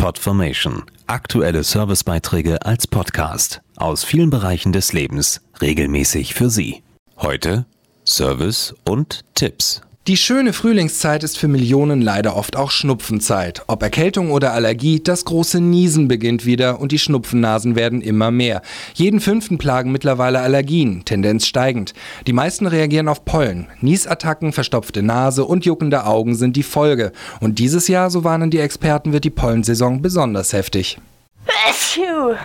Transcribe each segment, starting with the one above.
Podformation. Aktuelle Servicebeiträge als Podcast aus vielen Bereichen des Lebens regelmäßig für Sie. Heute Service und Tipps. Die schöne Frühlingszeit ist für Millionen leider oft auch Schnupfenzeit. Ob Erkältung oder Allergie, das große Niesen beginnt wieder und die Schnupfennasen werden immer mehr. Jeden fünften plagen mittlerweile Allergien, Tendenz steigend. Die meisten reagieren auf Pollen. Niesattacken, verstopfte Nase und juckende Augen sind die Folge. Und dieses Jahr, so warnen die Experten, wird die Pollensaison besonders heftig.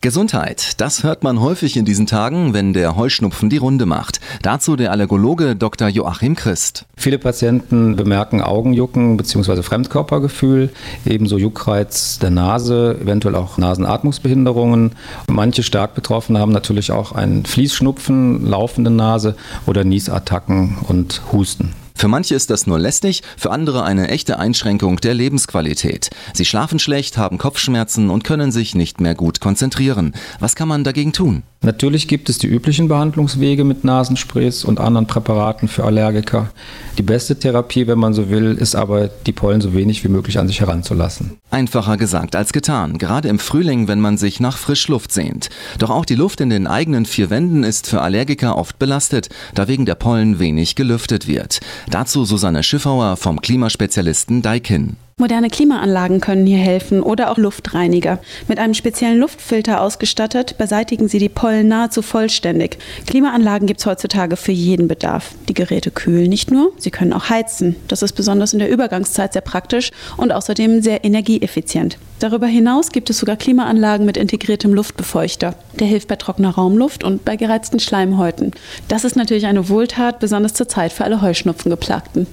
Gesundheit, das hört man häufig in diesen Tagen, wenn der Heuschnupfen die Runde macht. Dazu der Allergologe Dr. Joachim Christ. Viele Patienten bemerken Augenjucken bzw. Fremdkörpergefühl, ebenso Juckreiz der Nase, eventuell auch Nasenatmungsbehinderungen. Manche stark Betroffene haben natürlich auch einen Fließschnupfen, laufende Nase oder Niesattacken und Husten. Für manche ist das nur lästig, für andere eine echte Einschränkung der Lebensqualität. Sie schlafen schlecht, haben Kopfschmerzen und können sich nicht mehr gut konzentrieren. Was kann man dagegen tun? Natürlich gibt es die üblichen Behandlungswege mit Nasensprays und anderen Präparaten für Allergiker. Die beste Therapie, wenn man so will, ist aber, die Pollen so wenig wie möglich an sich heranzulassen. Einfacher gesagt als getan, gerade im Frühling, wenn man sich nach Frischluft sehnt. Doch auch die Luft in den eigenen vier Wänden ist für Allergiker oft belastet, da wegen der Pollen wenig gelüftet wird. Dazu Susanne Schiffauer vom Klimaspezialisten Daikin. Moderne Klimaanlagen können hier helfen oder auch Luftreiniger. Mit einem speziellen Luftfilter ausgestattet, beseitigen sie die Pollen nahezu vollständig. Klimaanlagen gibt es heutzutage für jeden Bedarf. Die Geräte kühlen nicht nur, sie können auch heizen. Das ist besonders in der Übergangszeit sehr praktisch und außerdem sehr energieeffizient. Darüber hinaus gibt es sogar Klimaanlagen mit integriertem Luftbefeuchter. Der hilft bei trockener Raumluft und bei gereizten Schleimhäuten. Das ist natürlich eine Wohltat, besonders zur Zeit für alle Heuschnupfengeplagten.